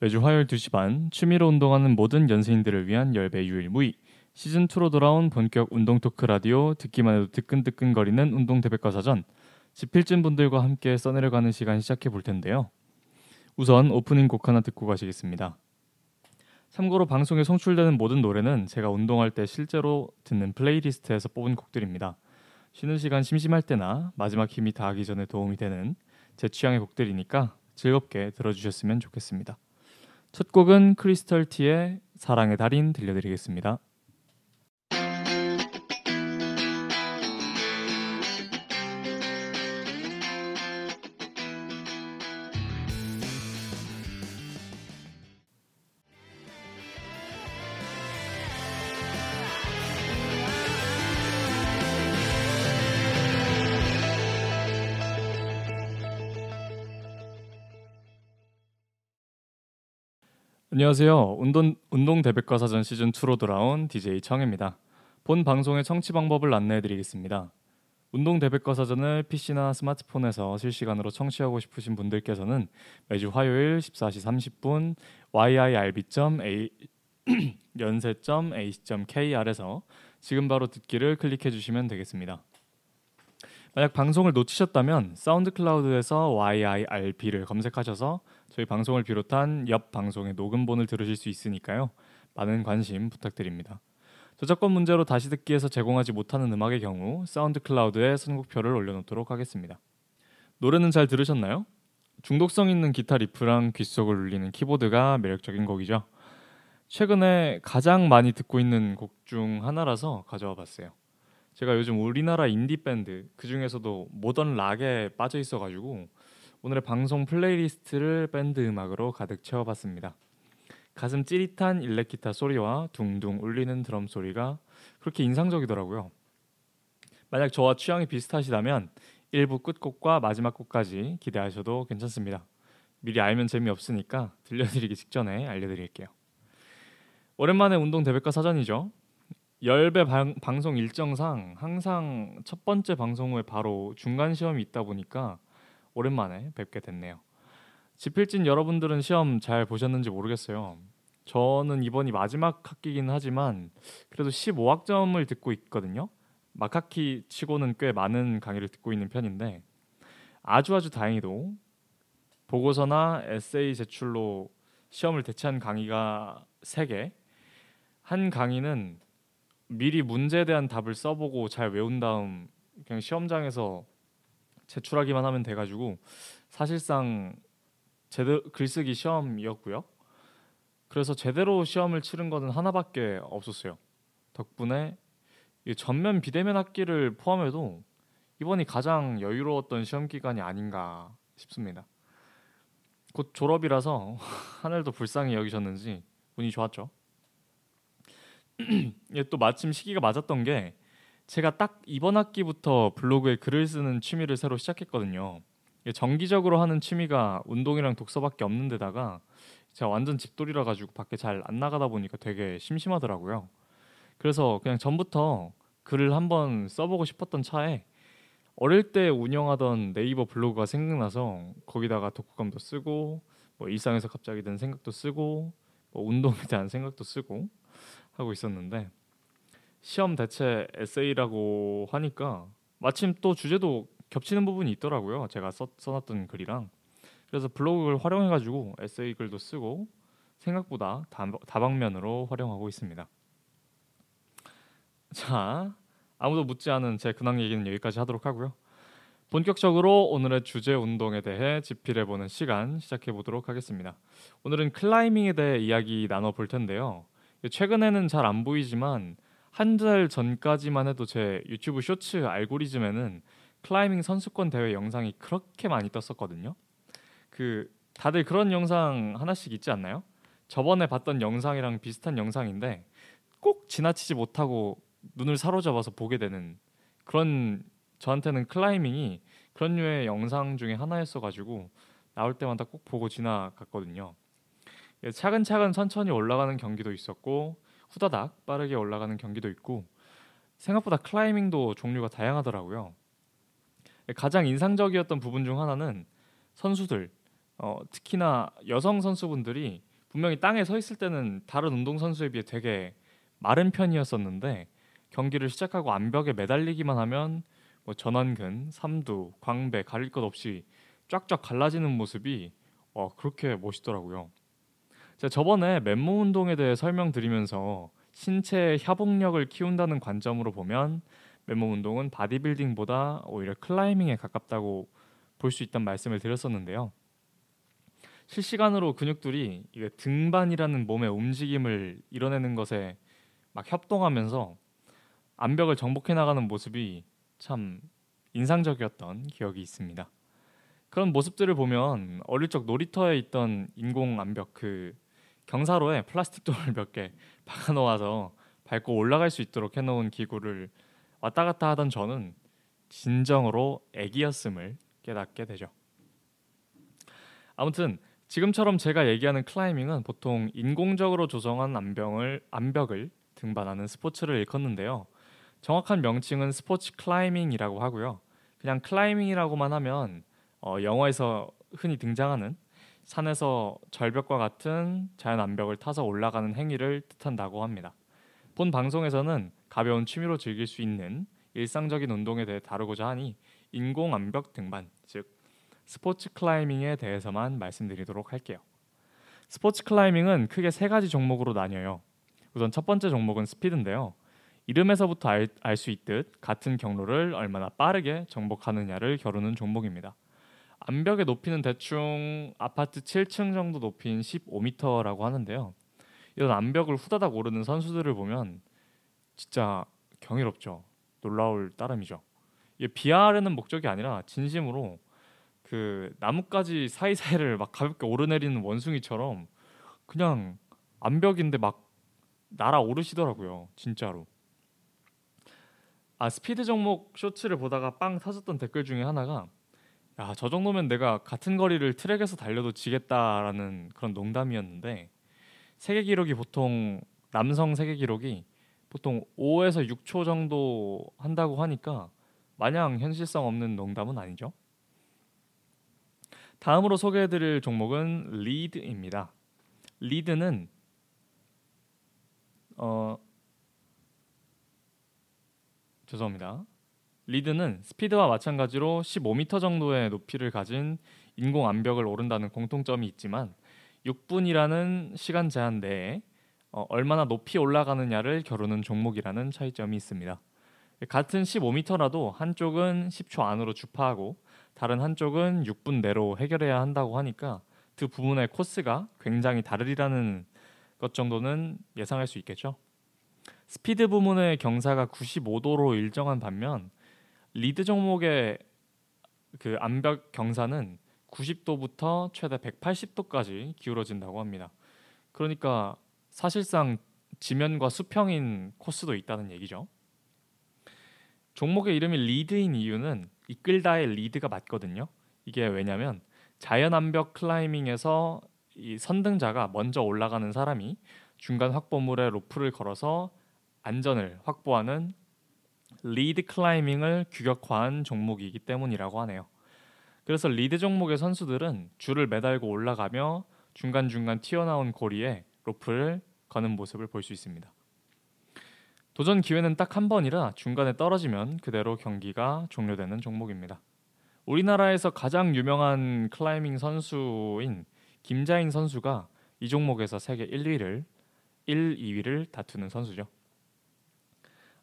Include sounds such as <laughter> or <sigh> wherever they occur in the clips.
매주 화요일 2시 반 취미로 운동하는 모든 연세인들을 위한 열배 유일무이 시즌 2로 돌아온 본격 운동 토크 라디오 듣기만 해도 뜨끈뜨끈거리는 운동 대백과 사전 집필진 분들과 함께 써내려가는 시간 시작해 볼 텐데요. 우선 오프닝 곡 하나 듣고 가시겠습니다. 참고로 방송에 송출되는 모든 노래는 제가 운동할 때 실제로 듣는 playlist에서 뽑은 곡들입니다. 쉬는 시간 심심할 때나 마지막 힘이 다하기 전에 도움이 되는 제 취향의 곡들이니까 즐겁게 들어주셨으면 좋겠습니다. 첫 곡은 크리스털 티의 사랑의 달인 들려드리겠습니다. 안녕하세요. 운동 운동 대백과 사전 시즌 2로 돌아온 DJ 청입니다. 본 방송의 청취 방법을 안내해 드리겠습니다. 운동 대백과 사전을 PC나 스마트폰에서 실시간으로 청취하고 싶으신 분들께서는 매주 화요일 14시 30분 yirb.a <clears throat> 연세.ac.kr에서 지금 바로 듣기를 클릭해 주시면 되겠습니다. 만약 방송을 놓치셨다면 사운드 클라우드에서 YIRB를 검색하셔서 저희 방송을 비롯한 옆 방송의 녹음본을 들으실 수 있으니까요. 많은 관심 부탁드립니다. 저작권 문제로 다시 듣기에서 제공하지 못하는 음악의 경우 사운드 클라우드에 선곡표를 올려놓도록 하겠습니다. 노래는 잘 들으셨나요? 중독성 있는 기타 riff랑 귓속을 울리는 키보드가 매력적인 곡이죠. 최근에 가장 많이 듣고 있는 곡 중 하나라서 가져와 봤어요. 제가 요즘 우리나라 인디 밴드 그 중에서도 modern rock에 빠져 있어가지고 오늘의 방송 playlist를 밴드 음악으로 가득 채워봤습니다. 가슴 찌릿한 일렉 기타 소리와 둥둥 울리는 드럼 소리가 그렇게 인상적이더라고요. 만약 저와 취향이 비슷하시다면 1부 끝곡과 마지막 곡까지 기대하셔도 괜찮습니다. 미리 알면 재미없으니까 들려드리기 직전에 알려드릴게요. 오랜만에 운동 대백과 사전이죠. 열배 방, 방송 일정상 항상 첫 번째 방송 후에 바로 중간 시험이 있다 보니까 오랜만에 뵙게 됐네요. 지필진 여러분들은 시험 잘 보셨는지 모르겠어요. 저는 이번이 마지막 학기긴 하지만 그래도 15학점을 듣고 있거든요. 막학기 치고는 꽤 많은 강의를 듣고 있는 편인데 아주 아주 다행히도 보고서나 에세이 제출로 시험을 대체한 강의가 3개. 한 강의는 미리 문제에 대한 답을 써보고 잘 외운 다음 그냥 시험장에서 제출하기만 하면 돼가지고 사실상 제대로 글쓰기 시험이었고요. 그래서 제대로 시험을 치른 거는 하나밖에 없었어요. 덕분에 전면 비대면 학기를 포함해도 이번이 가장 여유로웠던 시험 기간이 아닌가 싶습니다. 곧 졸업이라서 <laughs> 하늘도 불쌍히 여기셨는지 운이 좋았죠. <clears throat> 예, 또 마침 시기가 맞았던 게 제가 딱 이번 학기부터 블로그에 글을 쓰는 취미를 새로 시작했거든요. 정기적으로 하는 취미가 운동이랑 독서밖에 없는 데다가 제가 완전 집돌이라 가지고 밖에 잘 안 나가다 보니까 되게 심심하더라고요. 그래서 그냥 전부터 글을 한번 써보고 싶었던 차에 어릴 때 운영하던 네이버 블로그가 생각나서 거기다가 독후감도 쓰고 뭐 일상에서 갑자기 든 생각도 쓰고 뭐 운동에 대한 생각도 쓰고 하고 있었는데 시험 대체 에세이라고 하니까 마침 또 주제도 겹치는 부분이 있더라고요. 제가 써, 써놨던 글이랑 그래서 블로그를 활용해가지고 에세이 글도 쓰고 생각보다 다방면으로 활용하고 있습니다. 자, 아무도 묻지 않은 제 근황 얘기는 여기까지 하도록 하고요. 본격적으로 오늘의 주제 운동에 대해 집필해보는 시간 시작해 보도록 하겠습니다. 오늘은 클라이밍에 대해 이야기 나눠 볼 텐데요. 최근에는 잘 안 보이지만 한 달 전까지만 해도 제 유튜브 쇼츠 알고리즘에는 클라이밍 선수권 대회 영상이 그렇게 많이 떴었거든요. 그 다들 그런 영상 하나씩 있지 않나요? 저번에 봤던 영상이랑 비슷한 영상인데 꼭 지나치지 못하고 눈을 사로잡아서 보게 되는 그런 저한테는 클라이밍이 그런 류의 영상 중에 하나였어 가지고 나올 때마다 꼭 보고 지나갔거든요. 예, 차근차근 천천히 올라가는 경기도 있었고 후다닥 빠르게 올라가는 경기도 있고 생각보다 클라이밍도 종류가 다양하더라고요. 예, 가장 인상적이었던 부분 중 하나는 선수들 어, 특히나 여성 선수분들이 분명히 땅에 서 있을 때는 다른 운동 선수에 비해 되게 마른 편이었었는데 경기를 시작하고 암벽에 매달리기만 하면 뭐 전완근, 삼두, 광배 가릴 것 없이 쫙쫙 갈라지는 모습이 어, 그렇게 멋있더라고요. 제가 저번에 맨몸 운동에 대해 설명드리면서 신체의 협응력을 키운다는 관점으로 보면 맨몸 운동은 바디빌딩보다 오히려 클라이밍에 가깝다고 볼 수 있다는 말씀을 드렸었는데요. 실시간으로 근육들이 등반이라는 몸의 움직임을 이뤄내는 것에 막 협동하면서 암벽을 정복해 나가는 모습이 참 인상적이었던 기억이 있습니다. 그런 모습들을 보면 어릴 적 놀이터에 있던 인공 암벽 그 경사로에 플라스틱 돌을 몇 개 박아 놓아서 밟고 올라갈 수 있도록 해 놓은 기구를 왔다 갔다 하던 저는 진정으로 애기였음을 깨닫게 되죠. 아무튼 지금처럼 제가 얘기하는 클라이밍은 보통 인공적으로 조성한 암벽을 암벽을 등반하는 스포츠를 일컫는데요. 정확한 명칭은 스포츠 클라이밍이라고 하고요. 그냥 클라이밍이라고만 하면 어, 영화에서 흔히 등장하는 산에서 절벽과 같은 자연 암벽을 타서 올라가는 행위를 뜻한다고 합니다. 본 방송에서는 가벼운 취미로 즐길 수 있는 일상적인 운동에 대해 다루고자 하니 인공 암벽 등반, 즉 스포츠 클라이밍에 대해서만 말씀드리도록 할게요. 스포츠 클라이밍은 크게 세 가지 종목으로 나뉘어요. 우선 첫 번째 종목은 스피드인데요. 이름에서부터 알수 있듯 같은 경로를 얼마나 빠르게 정복하느냐를 겨루는 종목입니다. 암벽의 높이는 대충 아파트 7층 정도 높이인 15m라고 하는데요. 이런 암벽을 후다닥 오르는 선수들을 보면 진짜 경이롭죠. 놀라울 따름이죠. 이게 비하하려는 목적이 아니라 진심으로 그 나뭇가지 사이사이를 막 가볍게 오르내리는 원숭이처럼 그냥 암벽인데 막 날아 오르시더라고요. 진짜로. 아 스피드 종목 쇼츠를 보다가 빵 터졌던 댓글 중에 하나가 야 저 정도면 내가 같은 거리를 트랙에서 달려도 지겠다라는 그런 농담이었는데 세계 기록이 보통 남성 세계 기록이 보통 5에서 6초 정도 한다고 하니까 마냥 현실성 없는 농담은 아니죠. 다음으로 소개해드릴 종목은 리드입니다. 리드는 어 죄송합니다. 리드는 스피드와 마찬가지로 15m 정도의 높이를 가진 인공 암벽을 오른다는 공통점이 있지만 6분이라는 시간 제한 내에 어, 얼마나 높이 올라가느냐를 겨루는 종목이라는 차이점이 있습니다. 같은 15m라도 한쪽은 10초 안으로 주파하고 다른 한쪽은 6분 내로 해결해야 한다고 하니까 그 부분의 코스가 굉장히 다르리라는 것 정도는 예상할 수 있겠죠. 스피드 부문의 경사가 95도로 일정한 반면 리드 종목의 그 암벽 경사는 90도부터 최대 180도까지 기울어진다고 합니다. 그러니까 사실상 지면과 수평인 코스도 있다는 얘기죠. 종목의 이름이 리드인 이유는 이끌다의 리드가 맞거든요. 이게 왜냐면 자연 암벽 클라이밍에서 이 선등자가 먼저 올라가는 사람이 중간 확보물에 로프를 걸어서 안전을 확보하는 리드 클라이밍을 규격화한 종목이기 때문이라고 하네요. 그래서 리드 종목의 선수들은 줄을 매달고 올라가며 중간중간 튀어나온 고리에 로프를 거는 모습을 볼 수 있습니다. 도전 기회는 딱 한 번이라 중간에 떨어지면 그대로 경기가 종료되는 종목입니다. 우리나라에서 가장 유명한 클라이밍 선수인 김자인 선수가 이 종목에서 세계 1위를 1, 2위를 다투는 선수죠.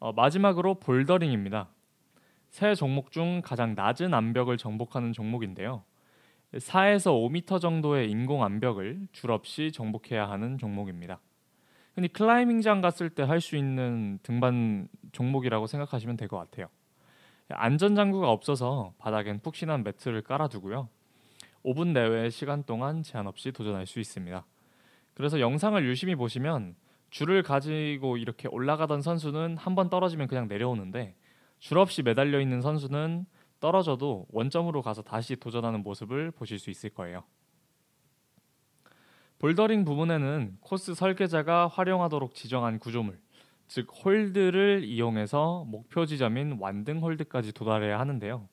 어, 마지막으로 볼더링입니다. 세 종목 중 가장 낮은 암벽을 정복하는 종목인데요. 4에서 5m 정도의 인공 암벽을 줄 없이 정복해야 하는 종목입니다. 흔히 클라이밍장 갔을 때 할 수 있는 등반 종목이라고 생각하시면 될 것 같아요. 안전 장구가 없어서 바닥엔 푹신한 매트를 깔아두고요. 5분 내외의 시간 동안 제한 없이 도전할 수 있습니다. 그래서 영상을 유심히 보시면 줄을 가지고 이렇게 올라가던 선수는 한 번 떨어지면 그냥 내려오는데 줄 없이 매달려 있는 선수는 떨어져도 원점으로 가서 다시 도전하는 모습을 보실 수 있을 거예요. 볼더링 부분에는 코스 설계자가 활용하도록 지정한 구조물, 즉 홀드를 이용해서 목표 지점인 완등 홀드까지 도달해야 하는데요.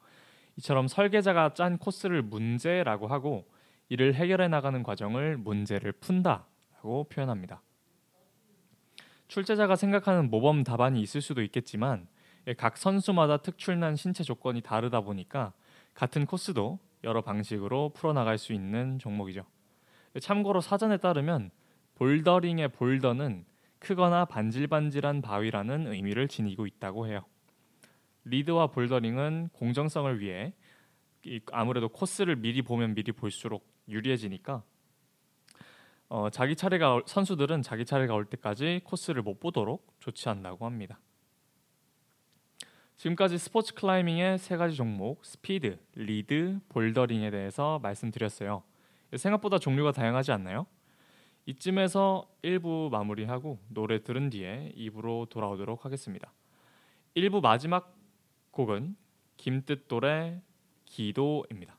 이처럼 설계자가 짠 코스를 문제라고 하고 이를 해결해 나가는 과정을 문제를 푼다라고 표현합니다. 출제자가 생각하는 모범 답안이 있을 수도 있겠지만 예, 각 선수마다 특출난 신체 조건이 다르다 보니까 같은 코스도 여러 방식으로 풀어나갈 수 있는 종목이죠. 참고로 사전에 따르면 볼더링의 볼더는 크거나 반질반질한 바위라는 의미를 지니고 있다고 해요. 리드와 볼더링은 공정성을 위해 이- 아무래도 코스를 미리 보면 미리 볼수록 유리해지니까 어, 자기 차례가 올- 선수들은 자기 차례가 올 때까지 코스를 못 보도록 조치한다고 합니다. 지금까지 스포츠 클라이밍의 세 가지 종목 스피드, 리드, 볼더링에 대해서 말씀드렸어요. 생각보다 종류가 다양하지 않나요? 이쯤에서 1부 마무리하고 노래 들은 뒤에 2부로 돌아오도록 하겠습니다. 1부 마지막 곡은 김뜻돌의 기도입니다.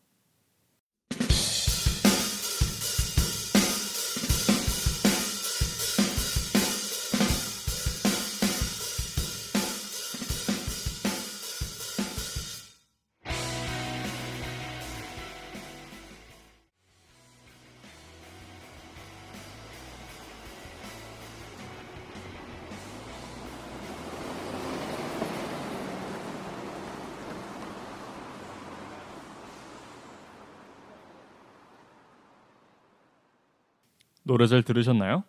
노래 잘 들으셨나요?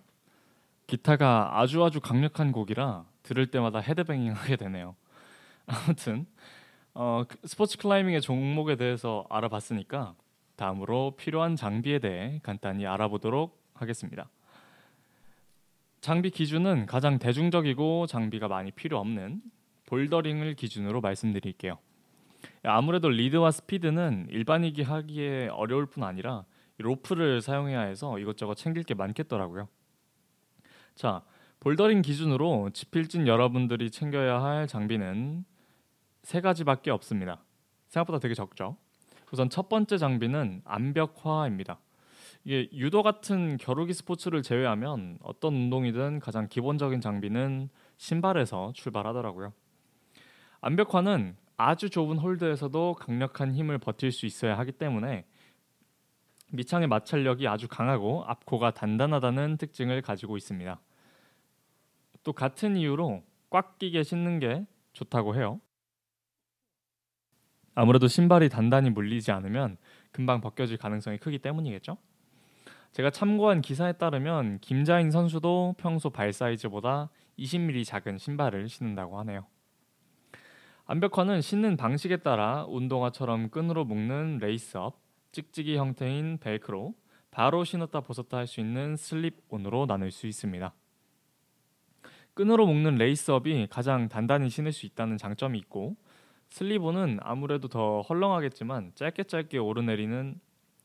기타가 아주 아주 강력한 곡이라 들을 때마다 헤드뱅잉 하게 되네요. 아무튼 어, 그 스포츠 클라이밍의 종목에 대해서 알아봤으니까 다음으로 필요한 장비에 대해 간단히 알아보도록 하겠습니다. 장비 기준은 가장 대중적이고 장비가 많이 필요 없는 볼더링을 기준으로 말씀드릴게요. 아무래도 리드와 스피드는 일반이기 하기에 어려울 뿐 아니라 로프를 사용해야 해서 이것저것 챙길 게 많겠더라고요. 자, 볼더링 기준으로 지필진 여러분들이 챙겨야 할 장비는 세 가지밖에 없습니다. 생각보다 되게 적죠. 우선 첫 번째 장비는 암벽화입니다. 이게 유도 같은 겨루기 스포츠를 제외하면 어떤 운동이든 가장 기본적인 장비는 신발에서 출발하더라고요. 암벽화는 아주 좁은 홀드에서도 강력한 힘을 버틸 수 있어야 하기 때문에 밑창의 마찰력이 아주 강하고 앞코가 단단하다는 특징을 가지고 있습니다. 또 같은 이유로 꽉 끼게 신는 게 좋다고 해요. 아무래도 신발이 단단히 물리지 않으면 금방 벗겨질 가능성이 크기 때문이겠죠. 제가 참고한 기사에 따르면 김자인 선수도 평소 발 사이즈보다 20mm 작은 신발을 신는다고 하네요. 암벽화는 신는 방식에 따라 운동화처럼 끈으로 묶는 lace-up, 찍찍이 형태인 벨크로, 바로 신었다 벗었다 할 수 있는 slip-on으로 나눌 수 있습니다. 끈으로 묶는 lace-up이 가장 단단히 신을 수 있다는 장점이 있고 slip-on은 아무래도 더 헐렁하겠지만 짧게 짧게 오르내리는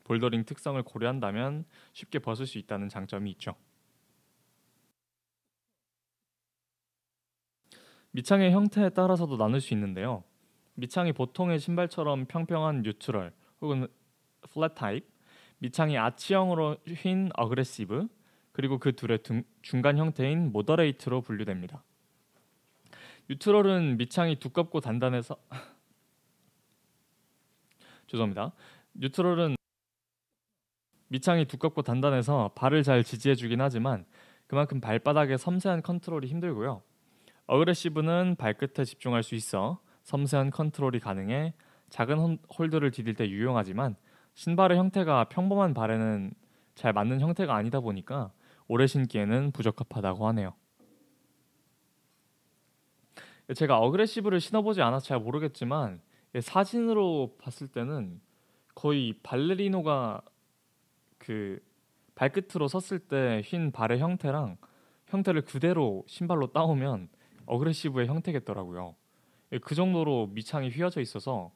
볼더링 특성을 고려한다면 쉽게 벗을 수 있다는 장점이 있죠. 밑창의 형태에 따라서도 나눌 수 있는데요. 밑창이 보통의 신발처럼 평평한 neutral 혹은 flat 타입, 밑창이 아치형으로 휜 aggressive, 그리고 그 둘의 등- 중간 형태인 moderate로 분류됩니다. neutral은 밑창이 두껍고 단단해서 <laughs> 죄송합니다. neutral은 밑창이 두껍고 단단해서 발을 잘 지지해주긴 하지만 그만큼 발바닥의 섬세한 컨트롤이 힘들고요. aggressive는 발끝에 집중할 수 있어 섬세한 컨트롤이 가능해 작은 홀- 홀드를 디딜 때 유용하지만 신발의 형태가 평범한 발에는 잘 맞는 형태가 아니다 보니까 오래 신기에는 부적합하다고 하네요. 제가 aggressive를 신어보지 않아서 잘 모르겠지만 사진으로 봤을 때는 거의 발레리노가 그 발끝으로 섰을 때 휜 발의 형태랑 형태를 그대로 신발로 따오면 어그레시브의 형태겠더라고요. 그 정도로 밑창이 휘어져 있어서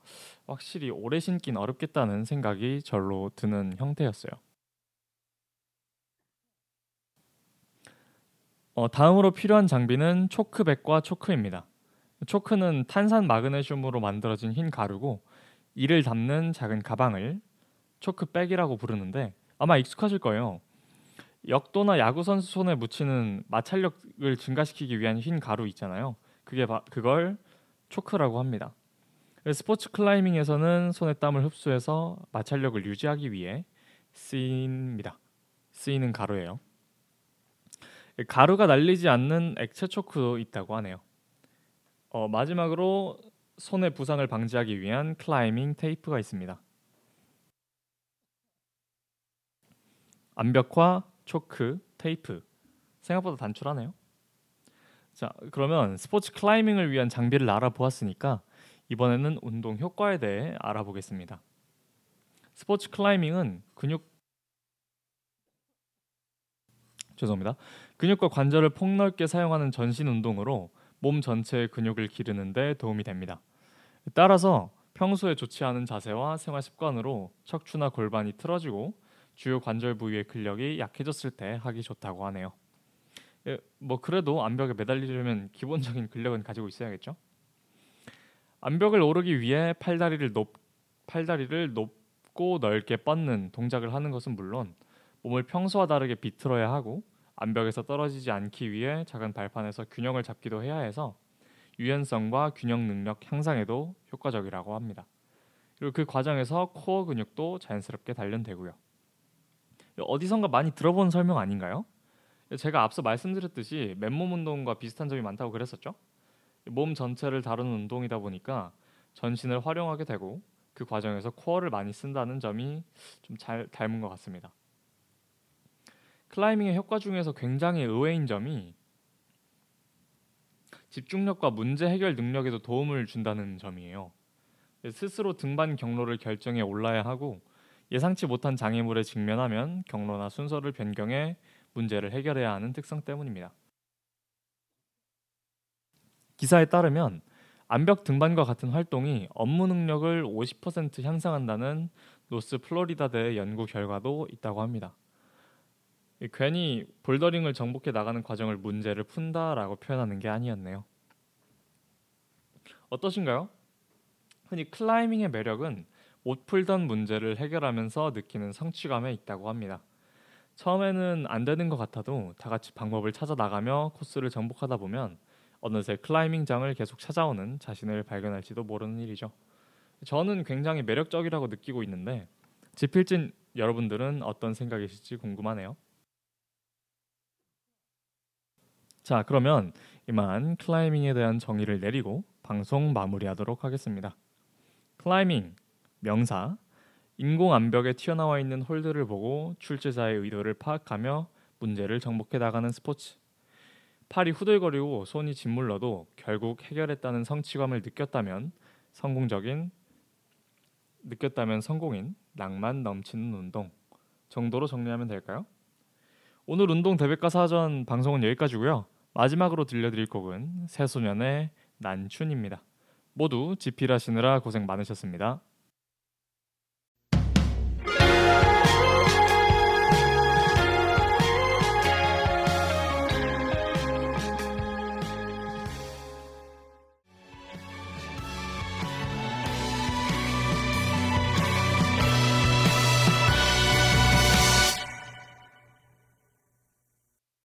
확실히 오래 신긴 어렵겠다는 생각이 절로 드는 형태였어요. 어, 다음으로 필요한 장비는 초크백과 초크입니다. 초크는 탄산 마그네슘으로 만들어진 흰 가루고 이를 담는 작은 가방을 초크백이라고 부르는데 아마 익숙하실 거예요. 역도나 야구 선수 손에 묻히는 마찰력을 증가시키기 위한 흰 가루 있잖아요. 그게 바, 그걸 초크라고 합니다. 스포츠 클라이밍에서는 손에 땀을 흡수해서 마찰력을 유지하기 위해 쓰입니다. 쓰이는 가루예요. 가루가 날리지 않는 액체 초크도 있다고 하네요. 어, 마지막으로 손의 부상을 방지하기 위한 클라이밍 테이프가 있습니다. 암벽화, 초크, 테이프 생각보다 단출하네요. 자, 그러면 스포츠 클라이밍을 위한 장비를 알아보았으니까 이번에는 운동 효과에 대해 알아보겠습니다. 스포츠 클라이밍은 근육 죄송합니다. 근육과 관절을 폭넓게 사용하는 전신 운동으로 몸 전체의 근육을 기르는 데 도움이 됩니다. 따라서 평소에 좋지 않은 자세와 생활 습관으로 척추나 골반이 틀어지고 주요 관절 부위의 근력이 약해졌을 때 하기 좋다고 하네요. 예, 뭐 그래도 암벽에 매달리려면 기본적인 근력은 가지고 있어야겠죠. 암벽을 오르기 위해 팔다리를 높 팔다리를 높고 넓게 뻗는 동작을 하는 것은 물론 몸을 평소와 다르게 비틀어야 하고 암벽에서 떨어지지 않기 위해 작은 발판에서 균형을 잡기도 해야 해서 유연성과 균형 능력 향상에도 효과적이라고 합니다. 그리고 그 과정에서 코어 근육도 자연스럽게 단련되고요. 어디선가 많이 들어본 설명 아닌가요? 제가 앞서 말씀드렸듯이 맨몸 운동과 비슷한 점이 많다고 그랬었죠. 몸 전체를 다루는 운동이다 보니까 전신을 활용하게 되고 그 과정에서 코어를 많이 쓴다는 점이 좀 잘 닮은 것 같습니다. 클라이밍의 효과 중에서 굉장히 의외인 점이 집중력과 문제 해결 능력에도 도움을 준다는 점이에요. 스스로 등반 경로를 결정해 올라야 하고 예상치 못한 장애물에 직면하면 경로나 순서를 변경해 문제를 해결해야 하는 특성 때문입니다. 기사에 따르면 암벽 등반과 같은 활동이 업무 능력을 50% 향상한다는 노스 플로리다대 연구 결과도 있다고 합니다. 괜히 볼더링을 정복해 나가는 과정을 문제를 푼다라고 표현하는 게 아니었네요. 어떠신가요? 흔히 클라이밍의 매력은 못 풀던 문제를 해결하면서 느끼는 성취감에 있다고 합니다. 처음에는 안 되는 것 같아도 다 같이 방법을 찾아 나가며 코스를 정복하다 보면 어느새 클라이밍장을 계속 찾아오는 자신을 발견할지도 모르는 일이죠. 저는 굉장히 매력적이라고 느끼고 있는데 지필진 여러분들은 어떤 생각이실지 궁금하네요. 자, 그러면 이만 클라이밍에 대한 정의를 내리고 방송 마무리하도록 하겠습니다. 클라이밍 명사 인공 암벽에 튀어나와 있는 홀드를 보고 출제자의 의도를 파악하며 문제를 정복해 나가는 스포츠. 팔이 후들거리고 손이 짓물러도 결국 해결했다는 성취감을 느꼈다면 성공적인 느꼈다면 성공인 낭만 넘치는 운동 정도로 정리하면 될까요? 오늘 운동 대백과 사전 방송은 여기까지고요. 마지막으로 들려드릴 곡은 새소년의 난춘입니다. 모두 집필하시느라 고생 많으셨습니다.